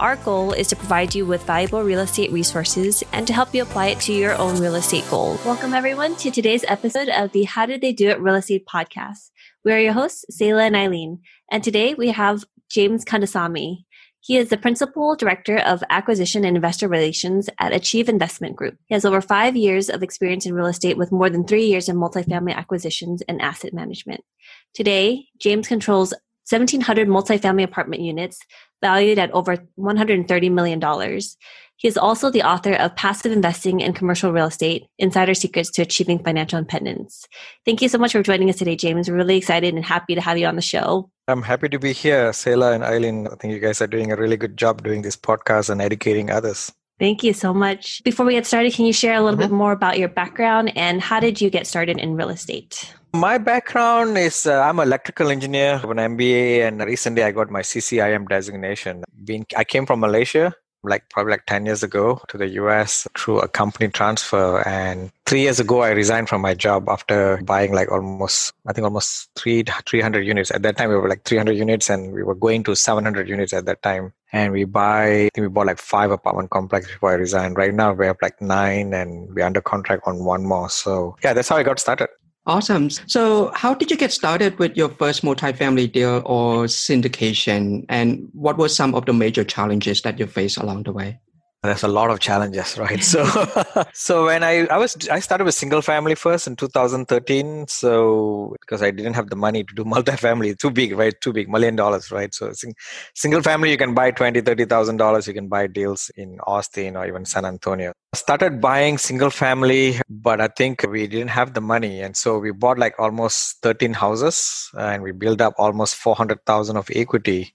Our goal is to provide you with valuable real estate resources and to help you apply it to your own real estate goals. Welcome, everyone, to today's episode of the How Did They Do It Real Estate podcast. We are your hosts, Selah and Eileen, and today we have James Kandasamy. He is the Principal Director of Acquisition and Investor Relations at Achieve Investment Group. He has over five years of experience in real estate with more than three years in multifamily acquisitions and asset management. Today, James controls 1,700 multifamily apartment units valued at over $130 million. He is also the author of Passive Investing in Commercial Real Estate Insider Secrets to Achieving Financial Independence. Thank you so much for joining us today, James. We're really excited and happy to have you on the show. I'm happy to be here, Selah and Eileen. I think you guys are doing a really good job doing this podcast and educating others. Thank you so much. Before we get started, can you share a little mm-hmm. bit more about your background and how did you get started in real estate? My background is uh, I'm an electrical engineer an MBA, and recently I got my CCIM designation. Being I came from Malaysia, like probably like 10 years ago to the US through a company transfer. And three years ago, I resigned from my job after buying like almost, I think almost three, 300 units. At that time, we were like 300 units and we were going to 700 units at that time. And we buy, we bought like five apartment complexes before I resigned. Right now, we have like nine and we're under contract on one more. So yeah, that's how I got started. Awesome. So, how did you get started with your first multifamily deal or syndication? And what were some of the major challenges that you faced along the way? there's a lot of challenges right so so when i i was i started with single family first in 2013 so because i didn't have the money to do multifamily too big right too big million dollars right so single family you can buy 20 30 thousand dollars you can buy deals in austin or even san antonio started buying single family but i think we didn't have the money. And so we bought like almost 13 houses and we built up almost 400000 of equity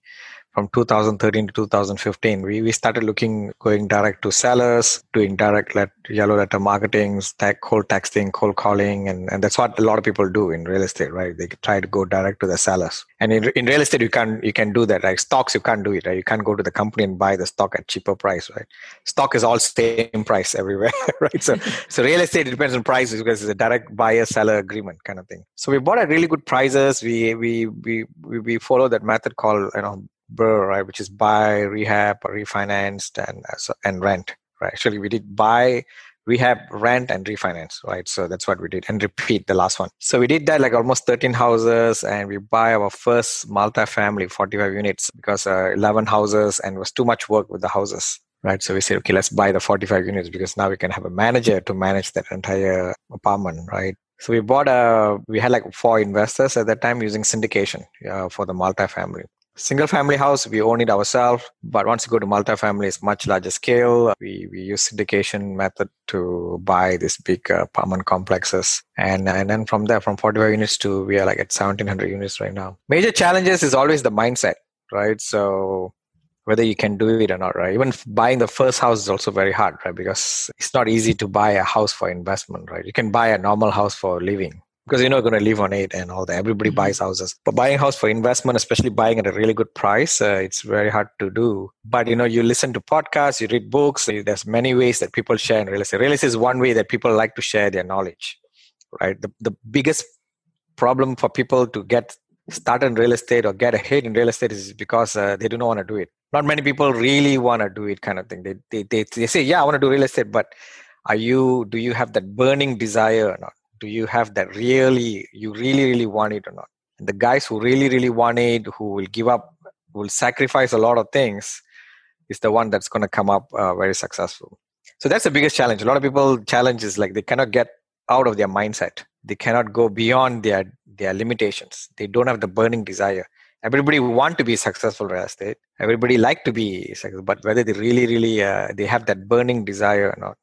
from 2013 to 2015 we, we started looking going direct to sellers doing direct let, yellow letter marketing tech, cold texting cold calling and, and that's what a lot of people do in real estate right? They try to go direct to the sellers. And in, in real estate you can you can do that like stocks you can't do it right? You can't go to the company and buy the stock at cheaper price right? Stock is all same price everywhere right? So so real estate depends on prices because it's a direct buyer seller agreement kind of thing. So we bought at really good prices. We we we, we follow that method called you know Right, which is buy, rehab, refinanced, and uh, and rent. Right. Actually, we did buy, rehab, rent, and refinance. Right. So that's what we did, and repeat the last one. So we did that like almost 13 houses, and we buy our first multi-family 45 units because uh, 11 houses, and was too much work with the houses. Right. So we said, okay, let's buy the 45 units because now we can have a manager to manage that entire apartment. Right. So we bought a, we had like four investors at that time using syndication uh, for the multifamily single family house we own it ourselves but once you go to multifamily it's much larger scale. We, we use syndication method to buy these big uh, apartment complexes. And and then from there from 45 units to we are like at 1700 units right now. Major challenges is always the mindset right? So whether you can do it or not right? Even buying the first house is also very hard right? Because it's not easy to buy a house for investment right? You can buy a normal house for living because you're not going to live on it and all that. Everybody mm-hmm. buys houses, but buying a house for investment, especially buying at a really good price, uh, it's very hard to do. But you know, you listen to podcasts, you read books. There's many ways that people share in real estate. Real estate is one way that people like to share their knowledge, right? The the biggest problem for people to get started in real estate or get ahead in real estate is because uh, they do not want to do it. Not many people really want to do it, kind of thing. They they they, they say, yeah, I want to do real estate, but are you do you have that burning desire or not? Do you have that really you really really want it or not? And the guys who really really want it who will give up will sacrifice a lot of things is the one that's going to come up uh, very successful. So that's the biggest challenge. A lot of people challenge is like they cannot get out of their mindset. They cannot go beyond their their limitations. They don't have the burning desire. Everybody want to be successful real estate. Everybody like to be successful but whether they really really uh, they have that burning desire or not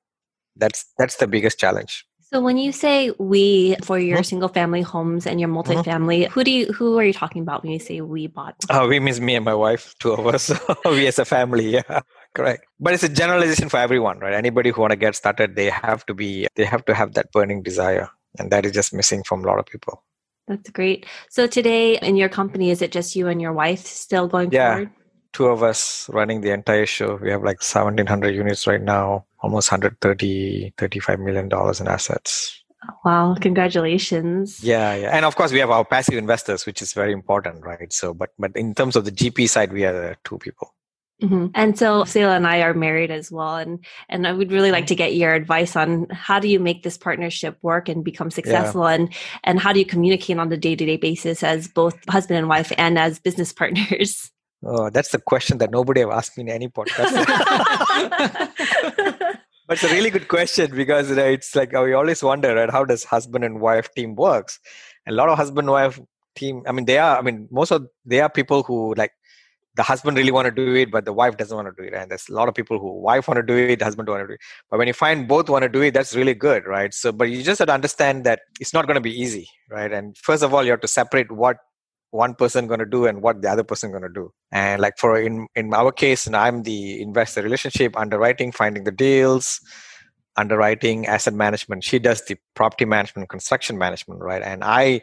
that's that's the biggest challenge so when you say we for your mm-hmm. single family homes and your mm-hmm. multifamily, mm-hmm. who do you who are you talking about when you say we bought? Oh, we means me and my wife, two of us. we as a family, yeah. Correct. But it's a generalization for everyone, right? Anybody who want to get started, they have to be they have to have that burning desire. And that is just missing from a lot of people. That's great. So today in your company, is it just you and your wife still going yeah. forward? Two of us running the entire show. We have like 1700 units right now, almost 130, 35 million dollars in assets. Wow, congratulations. Yeah, yeah. And of course we have our passive investors, which is very important, right? So but but in terms of the GP side, we are two people. Mm-hmm. And so Selah and I are married as well, and and I would really like to get your advice on how do you make this partnership work and become successful, yeah. and and how do you communicate on the day to day basis as both husband and wife and as business partners. Oh, that's the question that nobody have asked me in any podcast. but it's a really good question because you know, it's like we always wonder, right? How does husband and wife team works? a lot of husband wife team. I mean, they are. I mean, most of they are people who like the husband really want to do it, but the wife doesn't want to do it. And there's a lot of people who wife want to do it, husband want to do it. But when you find both want to do it, that's really good, right? So, but you just have to understand that it's not going to be easy, right? And first of all, you have to separate what one person going to do and what the other person going to do. And like for in in our case, and I'm the investor relationship, underwriting, finding the deals, underwriting, asset management. She does the property management, construction management, right? And I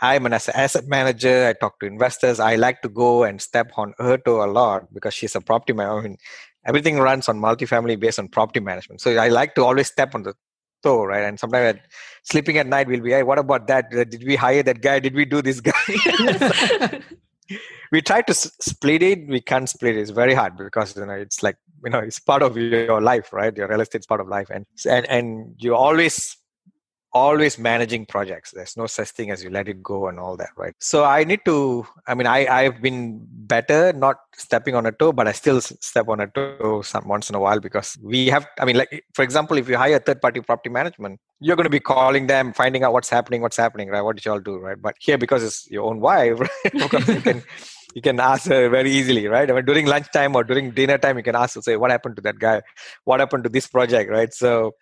I'm an asset manager. I talk to investors. I like to go and step on her toe a lot because she's a property manager. I mean, everything runs on multifamily based on property management. So I like to always step on the toe, right? And sometimes at, sleeping at night, we'll be, hey, what about that? Uh, did we hire that guy? Did we do this guy? we try to split it. We can't split it. It's very hard because you know it's like you know it's part of your life, right? Your real estate is part of life, and and and you always always managing projects. There's no such thing as you let it go and all that right? So i need to i mean i i've been better not stepping on a toe but i still step on a toe some once in a while because we have i mean like for example if you hire third party property management you're going to be calling them finding out what's happening what's happening right? What did y'all do right? But here because it's your own wife right? You can you can ask her very easily right? I mean, during lunchtime or during dinner time you can ask to say what happened to that guy? What happened to this project? Right? So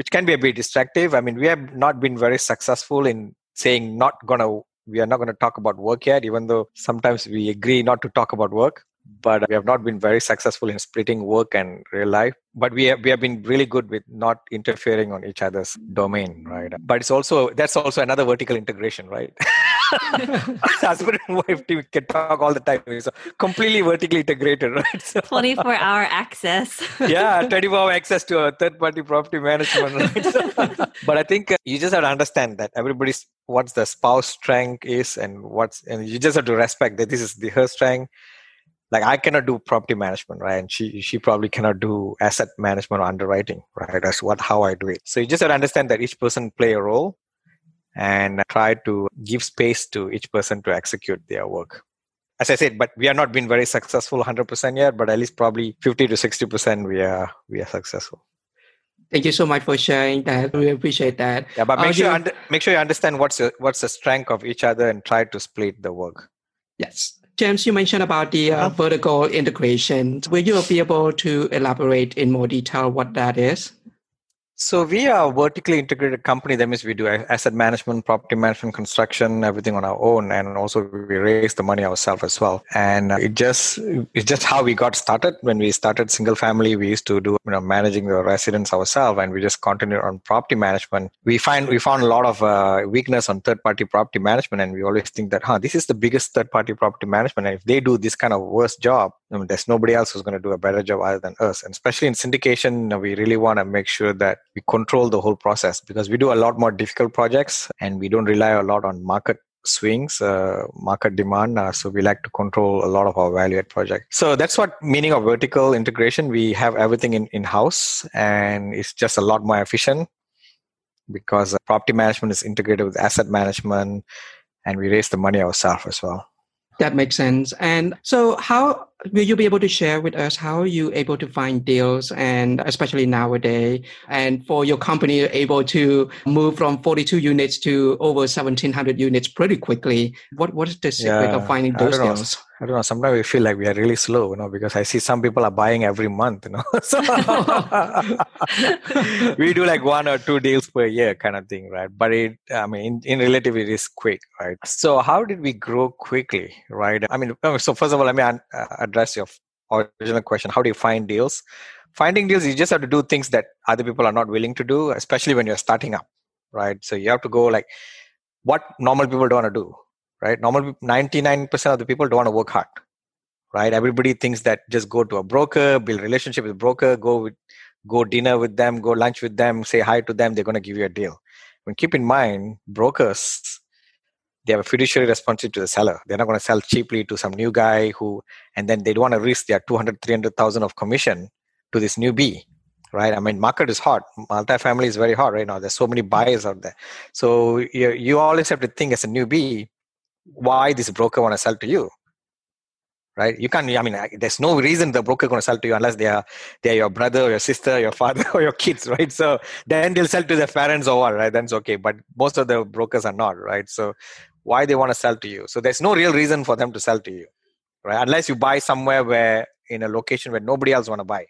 which can be a bit distractive. I mean, we have not been very successful in saying not gonna we are not going to talk about work yet, even though sometimes we agree not to talk about work. But we have not been very successful in splitting work and real life. But we have we have been really good with not interfering on each other's domain, right? But it's also that's also another vertical integration, right? husband and wife team can talk all the time. So completely vertically integrated, right? So, 24 hour access. yeah, 24 hour access to a third party property management. Right? So, but I think uh, you just have to understand that everybody's what's the spouse strength is and what's and you just have to respect that this is the her strength like I cannot do property management, right? And she she probably cannot do asset management or underwriting, right? That's what how I do it. So you just have to understand that each person play a role and try to give space to each person to execute their work. As I said, but we are not been very successful 100% yet, but at least probably 50 to 60% we are we are successful. Thank you so much for sharing that. We appreciate that. Yeah, but make sure you under, make sure you understand what's the, what's the strength of each other and try to split the work. Yes. James, you mentioned about the uh, vertical integration. Will you be able to elaborate in more detail what that is? So we are a vertically integrated company. That means we do asset management, property management, construction, everything on our own, and also we raise the money ourselves as well. And it just it's just how we got started. When we started single family, we used to do you know managing the residents ourselves, and we just continued on property management. We find we found a lot of uh, weakness on third party property management, and we always think that huh, this is the biggest third party property management, and if they do this kind of worst job, I mean, there's nobody else who's going to do a better job other than us. And especially in syndication, we really want to make sure that we control the whole process because we do a lot more difficult projects and we don't rely a lot on market swings uh, market demand uh, so we like to control a lot of our value add project. So that's what meaning of vertical integration. We have everything in in house and it's just a lot more efficient because uh, property management is integrated with asset management and we raise the money ourselves as well. That makes sense. And so how will you be able to share with us how are you able to find deals and especially nowadays and for your company able to move from 42 units to over 1700 units pretty quickly what what is the secret yeah, of finding those deals I don't know. Sometimes we feel like we are really slow, you know, because I see some people are buying every month, you know. so we do like one or two deals per year, kind of thing, right? But it, I mean, in, in relative, it is quick, right? So how did we grow quickly, right? I mean, so first of all, let me uh, address your original question: How do you find deals? Finding deals, you just have to do things that other people are not willing to do, especially when you're starting up, right? So you have to go like what normal people don't want to do, right? Normal 99% of the people don't want to work hard, right? Everybody thinks that just go to a broker, build relationship with broker, go with, go dinner with them, go lunch with them, say hi to them, they're going to give you a deal. When keep in mind, brokers, they have a fiduciary responsibility to the seller. They're not going to sell cheaply to some new guy who, and then they don't want to risk their 200, 300,000 of commission to this newbie right? I mean, market is hot. Multifamily is very hot right now. There's so many buyers out there. So you, you always have to think as a newbie, why this broker want to sell to you, right? You can't. I mean, there's no reason the broker going to sell to you unless they are they are your brother, or your sister, your father, or your kids, right? So then they'll sell to their parents or what, right? That's okay. But most of the brokers are not, right? So why they want to sell to you? So there's no real reason for them to sell to you, right? Unless you buy somewhere where in a location where nobody else want to buy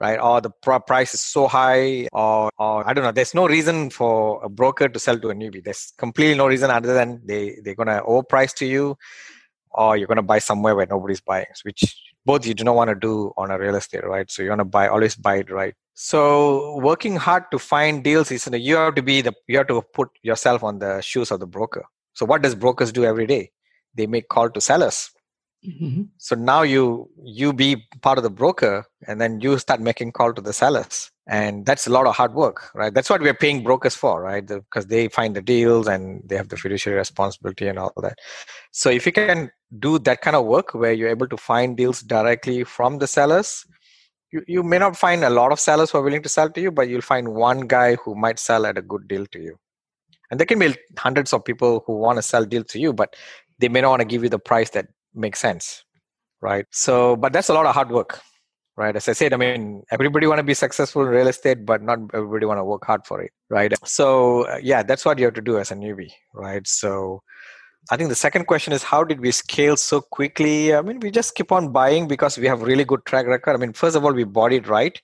right? Or the price is so high, or, or I don't know. There's no reason for a broker to sell to a newbie. There's completely no reason other than they they're gonna overprice to you, or you're gonna buy somewhere where nobody's buying, which both you do not want to do on a real estate, right? So you want to buy always buy it right. So working hard to find deals is you have to be the you have to put yourself on the shoes of the broker. So what does brokers do every day? They make call to sellers Mm-hmm. So now you you be part of the broker, and then you start making call to the sellers, and that's a lot of hard work, right? That's what we're paying brokers for, right? Because they find the deals and they have the fiduciary responsibility and all that. So if you can do that kind of work where you're able to find deals directly from the sellers, you, you may not find a lot of sellers who are willing to sell to you, but you'll find one guy who might sell at a good deal to you. And there can be hundreds of people who want to sell deals to you, but they may not want to give you the price that makes sense right? So but that's a lot of hard work right? As i said i mean everybody want to be successful in real estate but not everybody want to work hard for it right? So uh, yeah that's what you have to do as a newbie right? So i think the second question is how did we scale so quickly? I mean we just keep on buying because we have really good track record. I mean first of all we bought it right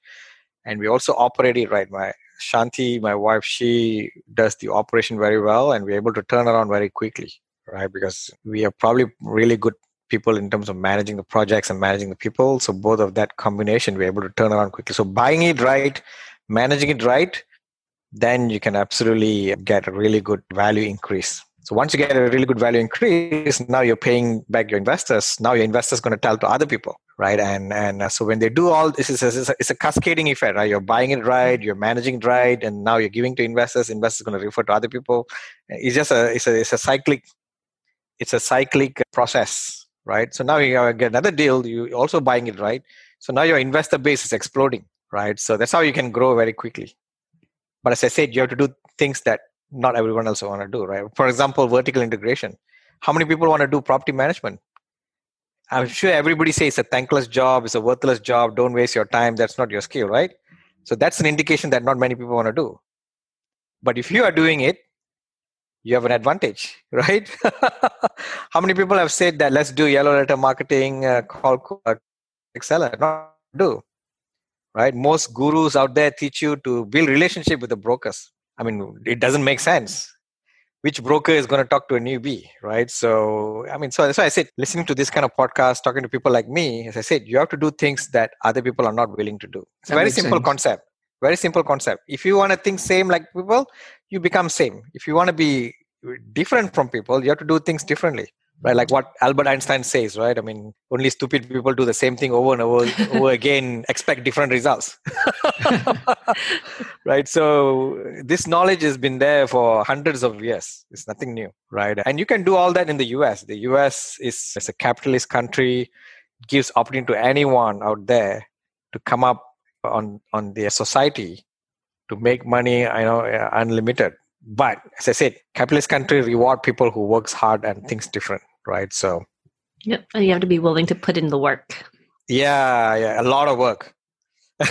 and we also operate it right. My shanti my wife she does the operation very well and we're able to turn around very quickly right? Because we are probably really good people in terms of managing the projects and managing the people. So both of that combination, we're able to turn around quickly. So buying it right, managing it right, then you can absolutely get a really good value increase. So once you get a really good value increase, now you're paying back your investors. Now your investors going to tell to other people, right? And and uh, so when they do all this, is a, it's a cascading effect, right? You're buying it right, you're managing it right, and now you're giving to investors. Investors going to refer to other people. It's just a it's a it's a cyclic it's a cyclic process right? So now you get another deal, you also buying it, right? So now your investor base is exploding, right? So that's how you can grow very quickly. But as I said, you have to do things that not everyone else want to do, right? For example, vertical integration. How many people want to do property management? I'm sure everybody says it's a thankless job, it's a worthless job, don't waste your time, that's not your skill, right? So that's an indication that not many people want to do. But if you are doing it, you have an advantage, right? How many people have said that let's do yellow letter marketing, uh, call uh, seller? Not do, right? Most gurus out there teach you to build relationship with the brokers. I mean, it doesn't make sense. Which broker is going to talk to a newbie, right? So, I mean, so that's why I said, listening to this kind of podcast, talking to people like me, as I said, you have to do things that other people are not willing to do. It's that a very simple sense. concept very simple concept if you want to think same like people you become same. If you want to be different from people you have to do things differently right? Like what albert einstein says right? I mean only stupid people do the same thing over and over, over again expect different results. Right? So this knowledge has been there for hundreds of years. It's nothing new right? And you can do all that in the us the us is, is a capitalist country. Gives opportunity to anyone out there to come up on on their society to make money I know uh, unlimited but as I said, capitalist country reward people who works hard and thinks different, right? So, yep, and you have to be willing to put in the work. Yeah, yeah, a lot of work.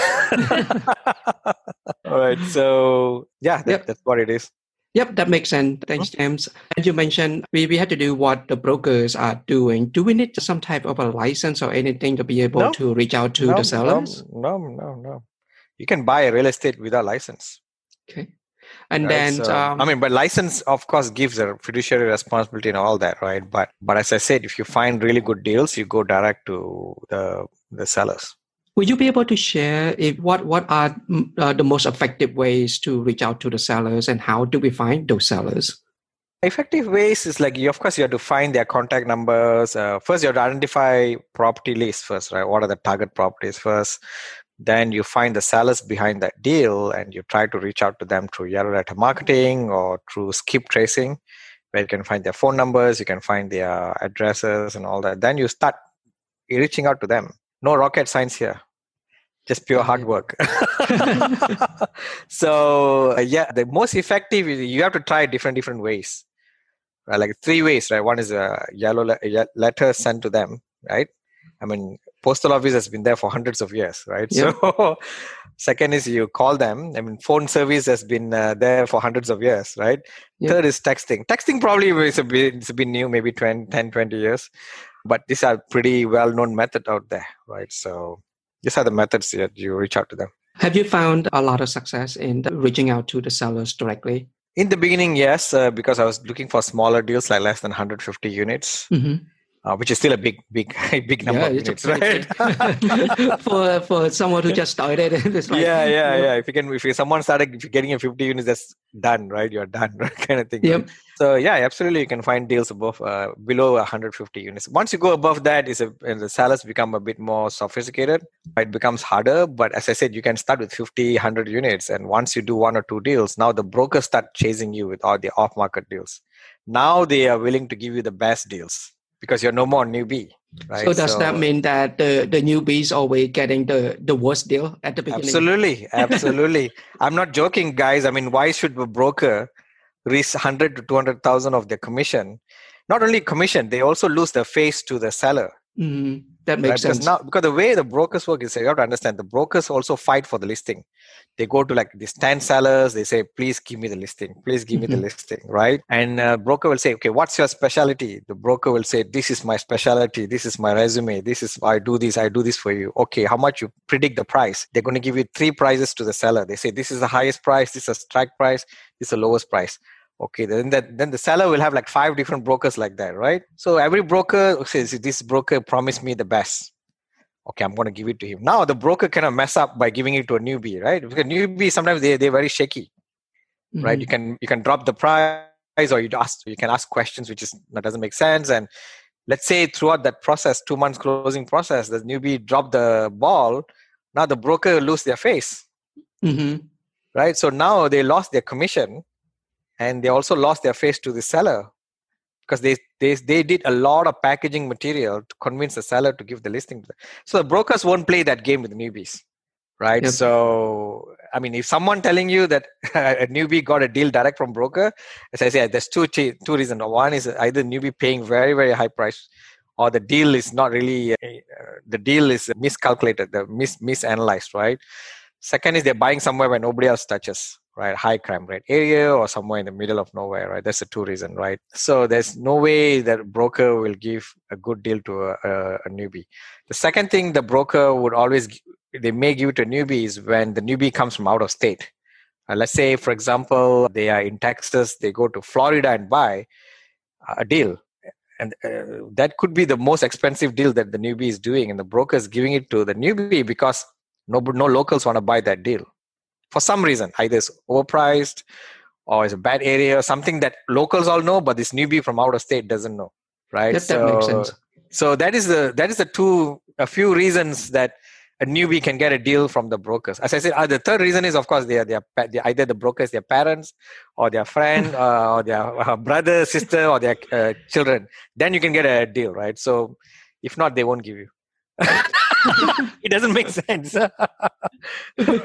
All right, so yeah, that, yep. that's what it is. Yep, that makes sense. Thanks, mm-hmm. James. And you mentioned we, we had to do what the brokers are doing. Do we need some type of a license or anything to be able no. to reach out to no, the sellers? No, no, no, no. You can buy a real estate without license. Okay and right? then so, um, i mean but license of course gives a fiduciary responsibility and all that right but but as i said if you find really good deals you go direct to the the sellers Would you be able to share if what what are uh, the most effective ways to reach out to the sellers and how do we find those sellers? Effective ways is like you, of course, you have to find their contact numbers. Uh, first, you have to identify property lists first, right? What are the target properties first? Then you find the sellers behind that deal and you try to reach out to them through yellow letter marketing or through skip tracing, where you can find their phone numbers, you can find their addresses and all that. Then you start reaching out to them. No rocket science here just pure hard work so uh, yeah the most effective is you have to try different different ways right? like three ways right one is a yellow le- letter sent to them right i mean postal office has been there for hundreds of years right yeah. so second is you call them i mean phone service has been uh, there for hundreds of years right yeah. third is texting texting probably is a bit, it's been new maybe 20, 10 20 years but these are pretty well known method out there right so these are the methods that you reach out to them. Have you found a lot of success in reaching out to the sellers directly? In the beginning, yes, uh, because I was looking for smaller deals like less than 150 units. Mm-hmm uh, which is still a big, big, big number yeah, of units, right? for for someone who just started, it's like, yeah, yeah, yeah. If you can, if you, someone started if you're getting a 50 units, that's done, right? You're done, right? kind of thing. Yep. Right? So yeah, absolutely, you can find deals above, uh, below 150 units. Once you go above that, is the sellers become a bit more sophisticated. It becomes harder, but as I said, you can start with 50, 100 units, and once you do one or two deals, now the brokers start chasing you with all the off-market deals. Now they are willing to give you the best deals because you're no more newbie. Right? So does so, that mean that the, the newbies always getting the, the worst deal at the beginning? Absolutely, absolutely. I'm not joking, guys. I mean, why should a broker risk 100 to 200,000 of their commission? Not only commission, they also lose the face to the seller. Mm-hmm. That makes right? sense. Because now, because the way the brokers work is you have to understand the brokers also fight for the listing. They go to like these 10 sellers, they say, please give me the listing, please give mm-hmm. me the mm-hmm. listing, right? And uh, broker will say, okay, what's your specialty? The broker will say, this is my specialty, this is my resume, this is, I do this, I do this for you. Okay, how much you predict the price? They're going to give you three prices to the seller. They say, this is the highest price, this is a strike price, this is the lowest price okay then that then the seller will have like five different brokers like that right? So every broker says this broker promised me the best. Okay i'm going to give it to him. Now the broker cannot mess up by giving it to a newbie right? Because newbie sometimes they, they're very shaky mm-hmm. right? You can you can drop the price or you ask you can ask questions which is that doesn't make sense. And let's say throughout that process two months closing process the newbie drop the ball now the broker lose their face. Mm-hmm. right? So now they lost their commission and they also lost their face to the seller because they, they they did a lot of packaging material to convince the seller to give the listing so the brokers won't play that game with newbies right? Yep. so i mean if someone telling you that a newbie got a deal direct from broker as i say there's two two reasons. One is either newbie paying very very high price or the deal is not really uh, the deal is miscalculated the mis misanalyzed right? Second is they're buying somewhere where nobody else touches right high crime rate area or somewhere in the middle of nowhere right? That's the two reason right? So there's no way that broker will give a good deal to a, a, a newbie. The second thing the broker would always they may give to newbies when the newbie comes from out of state. Uh, let's say for example they are in texas they go to florida and buy a deal. And uh, that could be the most expensive deal that the newbie is doing and the broker is giving it to the newbie because no, no locals want to buy that deal for some reason either it's overpriced or it's a bad area or something that locals all know but this newbie from out of state doesn't know right that, so, that makes sense so that is the that is the two a few reasons that a newbie can get a deal from the brokers. As I said, uh, the third reason is, of course, they are, they are, they are either the brokers, their parents, or their friend, uh, or their uh, brother, sister, or their uh, children. Then you can get a deal, right? So, if not, they won't give you. it doesn't make sense.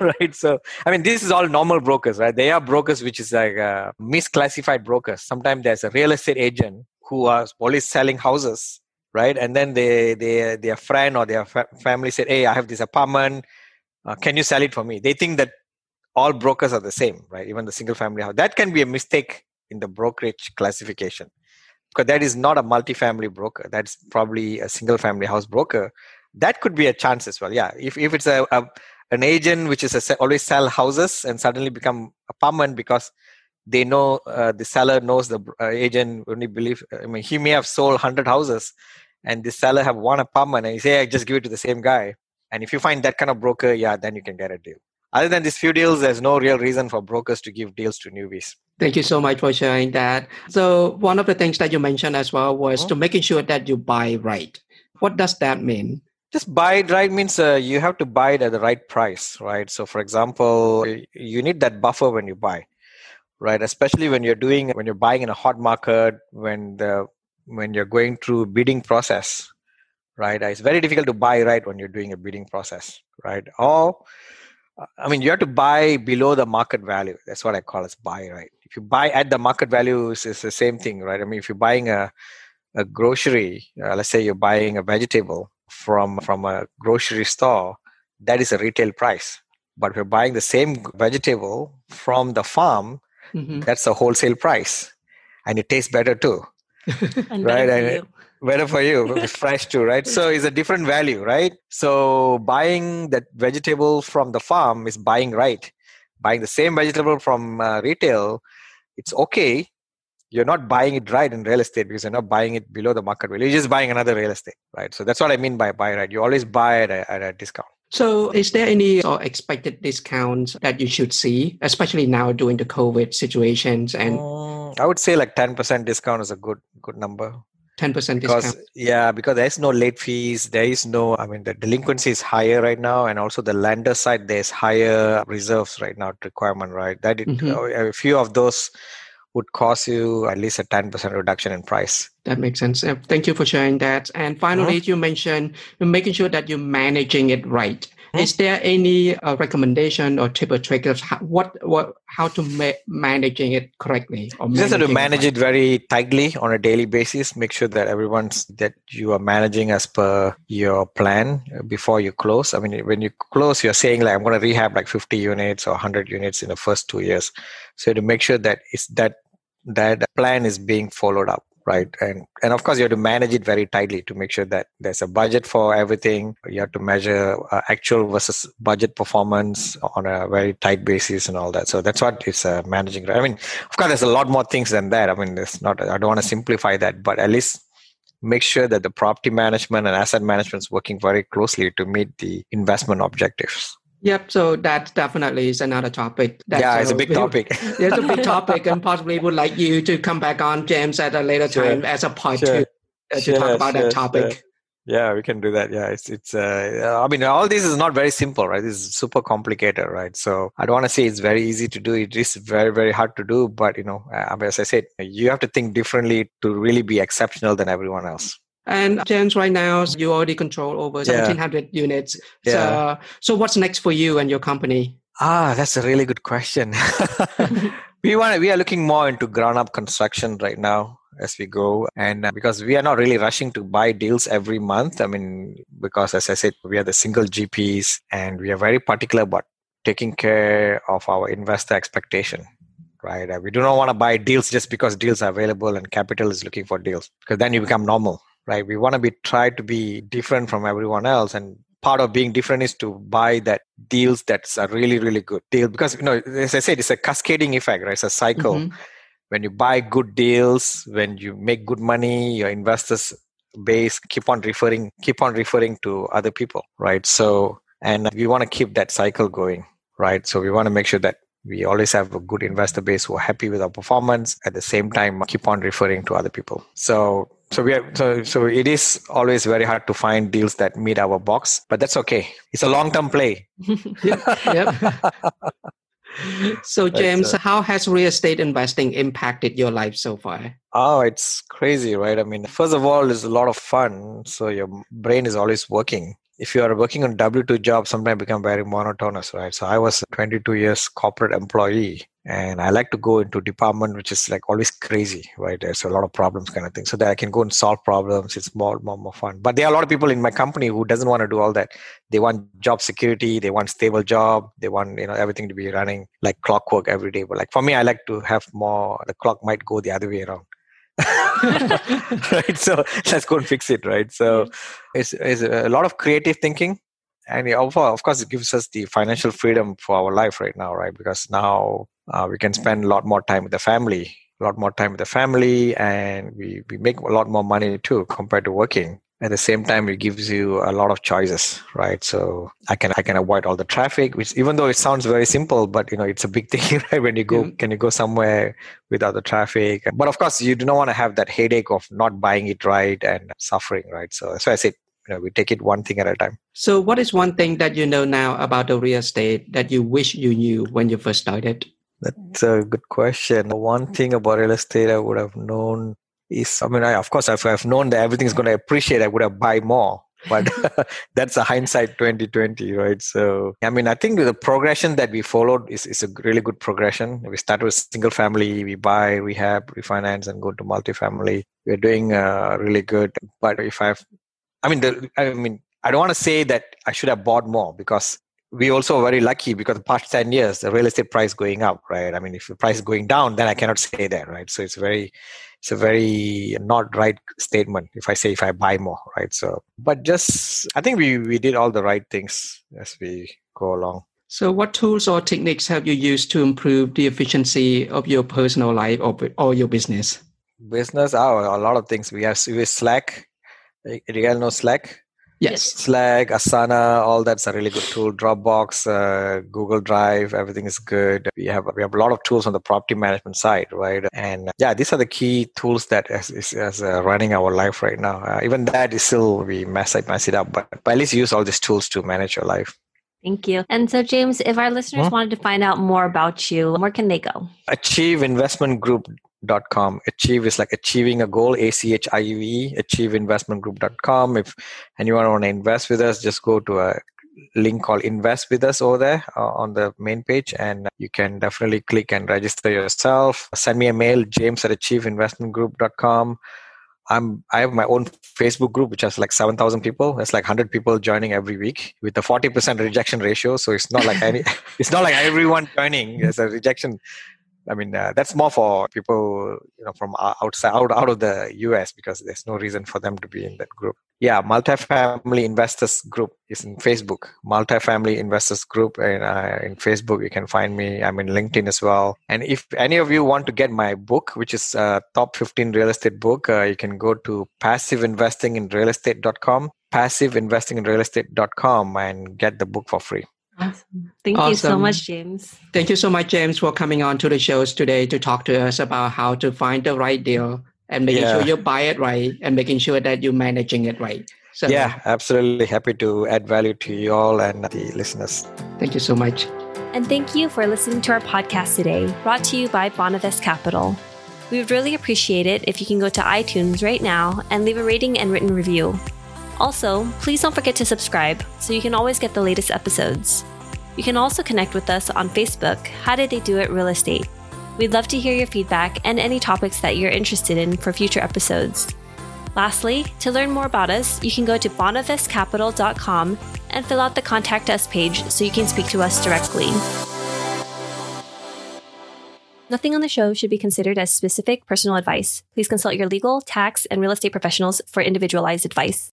Right so i mean this is all normal brokers right? They are brokers which is like uh, misclassified brokers. Sometimes there's a real estate agent who are always selling houses right? And then they they their friend or their fa- family said hey i have this apartment. Uh, can you sell it for me? They think that all brokers are the same right? Even the single family house. That can be a mistake in the brokerage classification. Because that is not a multi-family broker. That's probably a single family house broker that could be a chance as well yeah if, if it's a, a an agent which is a, always sell houses and suddenly become apartment because they know uh, the seller knows the uh, agent only believe i mean he may have sold 100 houses and the seller have one apartment and he say i just give it to the same guy and if you find that kind of broker yeah then you can get a deal other than these few deals, there's no real reason for brokers to give deals to newbies. Thank you so much for sharing that. So one of the things that you mentioned as well was mm-hmm. to making sure that you buy right. What does that mean? Just buy it right means uh, you have to buy it at the right price, right? So, for example, you need that buffer when you buy, right? Especially when you're doing when you're buying in a hot market, when the when you're going through bidding process, right? It's very difficult to buy right when you're doing a bidding process, right? Or I mean, you have to buy below the market value. That's what I call as buy right. If you buy at the market value, it's, the same thing, right? I mean, if you're buying a a grocery, uh, let's say you're buying a vegetable from from a grocery store, that is a retail price. But if you're buying the same vegetable from the farm, mm-hmm. that's a wholesale price, and it tastes better too, and right? Better and better for you. It's fresh too right? So it's a different value right? So buying that vegetable from the farm is buying right. Buying the same vegetable from uh, retail it's okay you're not buying it right in real estate because you're not buying it below the market value. You're just buying another real estate, right? So that's what I mean by buy right. You always buy at a, at a discount. So, is there any or expected discounts that you should see, especially now during the COVID situations? And mm, I would say like ten percent discount is a good good number. 10% because, discount. Yeah, because there is no late fees. There is no, I mean, the delinquency is higher right now. And also the lender side, there's higher reserves right now, requirement, right? That it, mm-hmm. A few of those would cost you at least a 10% reduction in price. That makes sense. Uh, thank you for sharing that. And finally, mm-hmm. you mentioned making sure that you're managing it right. Mm-hmm. Is there any uh, recommendation or tip or trick of how, what, what, how to ma- managing it correctly? Or just to manage it, it very tightly on a daily basis. Make sure that everyone's that you are managing as per your plan before you close. I mean, when you close, you're saying like I'm going to rehab like 50 units or 100 units in the first two years. So to make sure that it's that that plan is being followed up right? And and of course you have to manage it very tightly to make sure that there's a budget for everything. You have to measure uh, actual versus budget performance on a very tight basis and all that. So that's what it's uh, managing i mean of course there's a lot more things than that. I mean it's not i don't want to simplify that but at least make sure that the property management and asset management is working very closely to meet the investment objectives Yep. So that definitely is another topic. That, yeah, it's a big topic. it's a big topic, and possibly would like you to come back on, James, at a later sure. time as a part sure. two uh, to talk about sure, that topic. Yeah, we can do that. Yeah, it's it's. Uh, I mean, all this is not very simple, right? This is super complicated, right? So I don't want to say it's very easy to do. It is very very hard to do, but you know, uh, as I said, you have to think differently to really be exceptional than everyone else. And James, right now you already control over yeah. 1700 units. Yeah. So, so what's next for you and your company? Ah, that's a really good question. we want we are looking more into ground up construction right now as we go and uh, because we are not really rushing to buy deals every month i mean because as i said we are the single gps and we are very particular about taking care of our investor expectation right we do not want to buy deals just because deals are available and capital is looking for deals because then you become normal right? We want to be try to be different from everyone else and part of being different is to buy that deals that's a really really good deal because you know as i said it's a cascading effect right? It's a cycle. Mm-hmm. when you buy good deals when you make good money your investors base keep on referring keep on referring to other people right? So and we want to keep that cycle going right? So we want to make sure that we always have a good investor base who are happy with our performance at the same time keep on referring to other people. So so we have, so so it is always very hard to find deals that meet our box, but that's okay. It's a long term play. yep. so James, uh, how has real estate investing impacted your life so far? Oh, it's crazy, right? I mean, first of all, it's a lot of fun. So your brain is always working if you are working on W2 job, sometimes become very monotonous, right? So I was 22 years corporate employee and I like to go into department which is like always crazy, right? There's a lot of problems kind of thing. So that I can go and solve problems. It's more, more, more fun. But there are a lot of people in my company who doesn't want to do all that. They want job security, they want stable job, they want, you know, everything to be running like clockwork every day. But like for me, I like to have more the clock might go the other way around. right so let's go and fix it right so it's, it's a lot of creative thinking and of course it gives us the financial freedom for our life right now right? Because now uh, we can spend a lot more time with the family a lot more time with the family and we, we make a lot more money too compared to working. At the same time it gives you a lot of choices right? So i can i can avoid all the traffic which even though it sounds very simple but you know it's a big thing right? When you go yeah. can you go somewhere without the traffic? But of course you do not want to have that headache of not buying it right and suffering right? So so i said you know we take it one thing at a time so what is one thing that you know now about the real estate that you wish you knew when you first started that's a good question one thing about real estate i would have known is I mean, I, of course, if I've known that everything's going to appreciate, I would have buy more. But that's a hindsight 2020, right? So, I mean, I think the progression that we followed is, is a really good progression. We start with single family, we buy, rehab, refinance, and go to multifamily. We're doing uh, really good. But if I've, I mean, the, I mean, I don't want to say that I should have bought more because we also are very lucky because the past 10 years the real estate price going up right? I mean if the price is going down then i cannot say that right? So it's very it's a very not right statement if i say if i buy more right? So but just i think we we did all the right things as we go along. So what tools or techniques have you used to improve the efficiency of your personal life or, or your business? Business oh a lot of things. We have we have slack you guys know slack Yes. Slack, Asana, all that's a really good tool. Dropbox, uh, Google Drive, everything is good. We have we have a lot of tools on the property management side, right? And yeah, these are the key tools that is, is, is uh, running our life right now. Uh, even that is still we mess it mess it up, but, but at least use all these tools to manage your life. Thank you. And so, James, if our listeners hmm? wanted to find out more about you, where can they go? Achieve Investment Group dot com achieve is like achieving a goal a-c-h-i-v-e achieveinvestmentgroup.com if anyone want to invest with us just go to a link called invest with us over there uh, on the main page and you can definitely click and register yourself send me a mail james at achieveinvestmentgroup.com I'm I have my own Facebook group which has like seven thousand people. It's like hundred people joining every week with a forty percent rejection ratio. So it's not like any it's not like everyone joining. There's a rejection I mean, uh, that's more for people, you know, from outside, out, out of the US because there's no reason for them to be in that group. Yeah, multifamily investors group is in Facebook. Multifamily investors group and uh, in Facebook you can find me. I'm in LinkedIn as well. And if any of you want to get my book, which is a top 15 real estate book, uh, you can go to passiveinvestinginrealestate.com, passiveinvestinginrealestate.com, and get the book for free. Awesome. Thank awesome. you so much, James. Thank you so much, James, for coming on to the shows today to talk to us about how to find the right deal and making yeah. sure you buy it right and making sure that you're managing it right. So, yeah, absolutely happy to add value to you all and the listeners. Thank you so much. And thank you for listening to our podcast today, brought to you by Bonavest Capital. We would really appreciate it if you can go to iTunes right now and leave a rating and written review. Also, please don't forget to subscribe so you can always get the latest episodes. You can also connect with us on Facebook, How Did They Do It Real Estate. We'd love to hear your feedback and any topics that you're interested in for future episodes. Lastly, to learn more about us, you can go to bonavestcapital.com and fill out the Contact Us page so you can speak to us directly. Nothing on the show should be considered as specific personal advice. Please consult your legal, tax, and real estate professionals for individualized advice.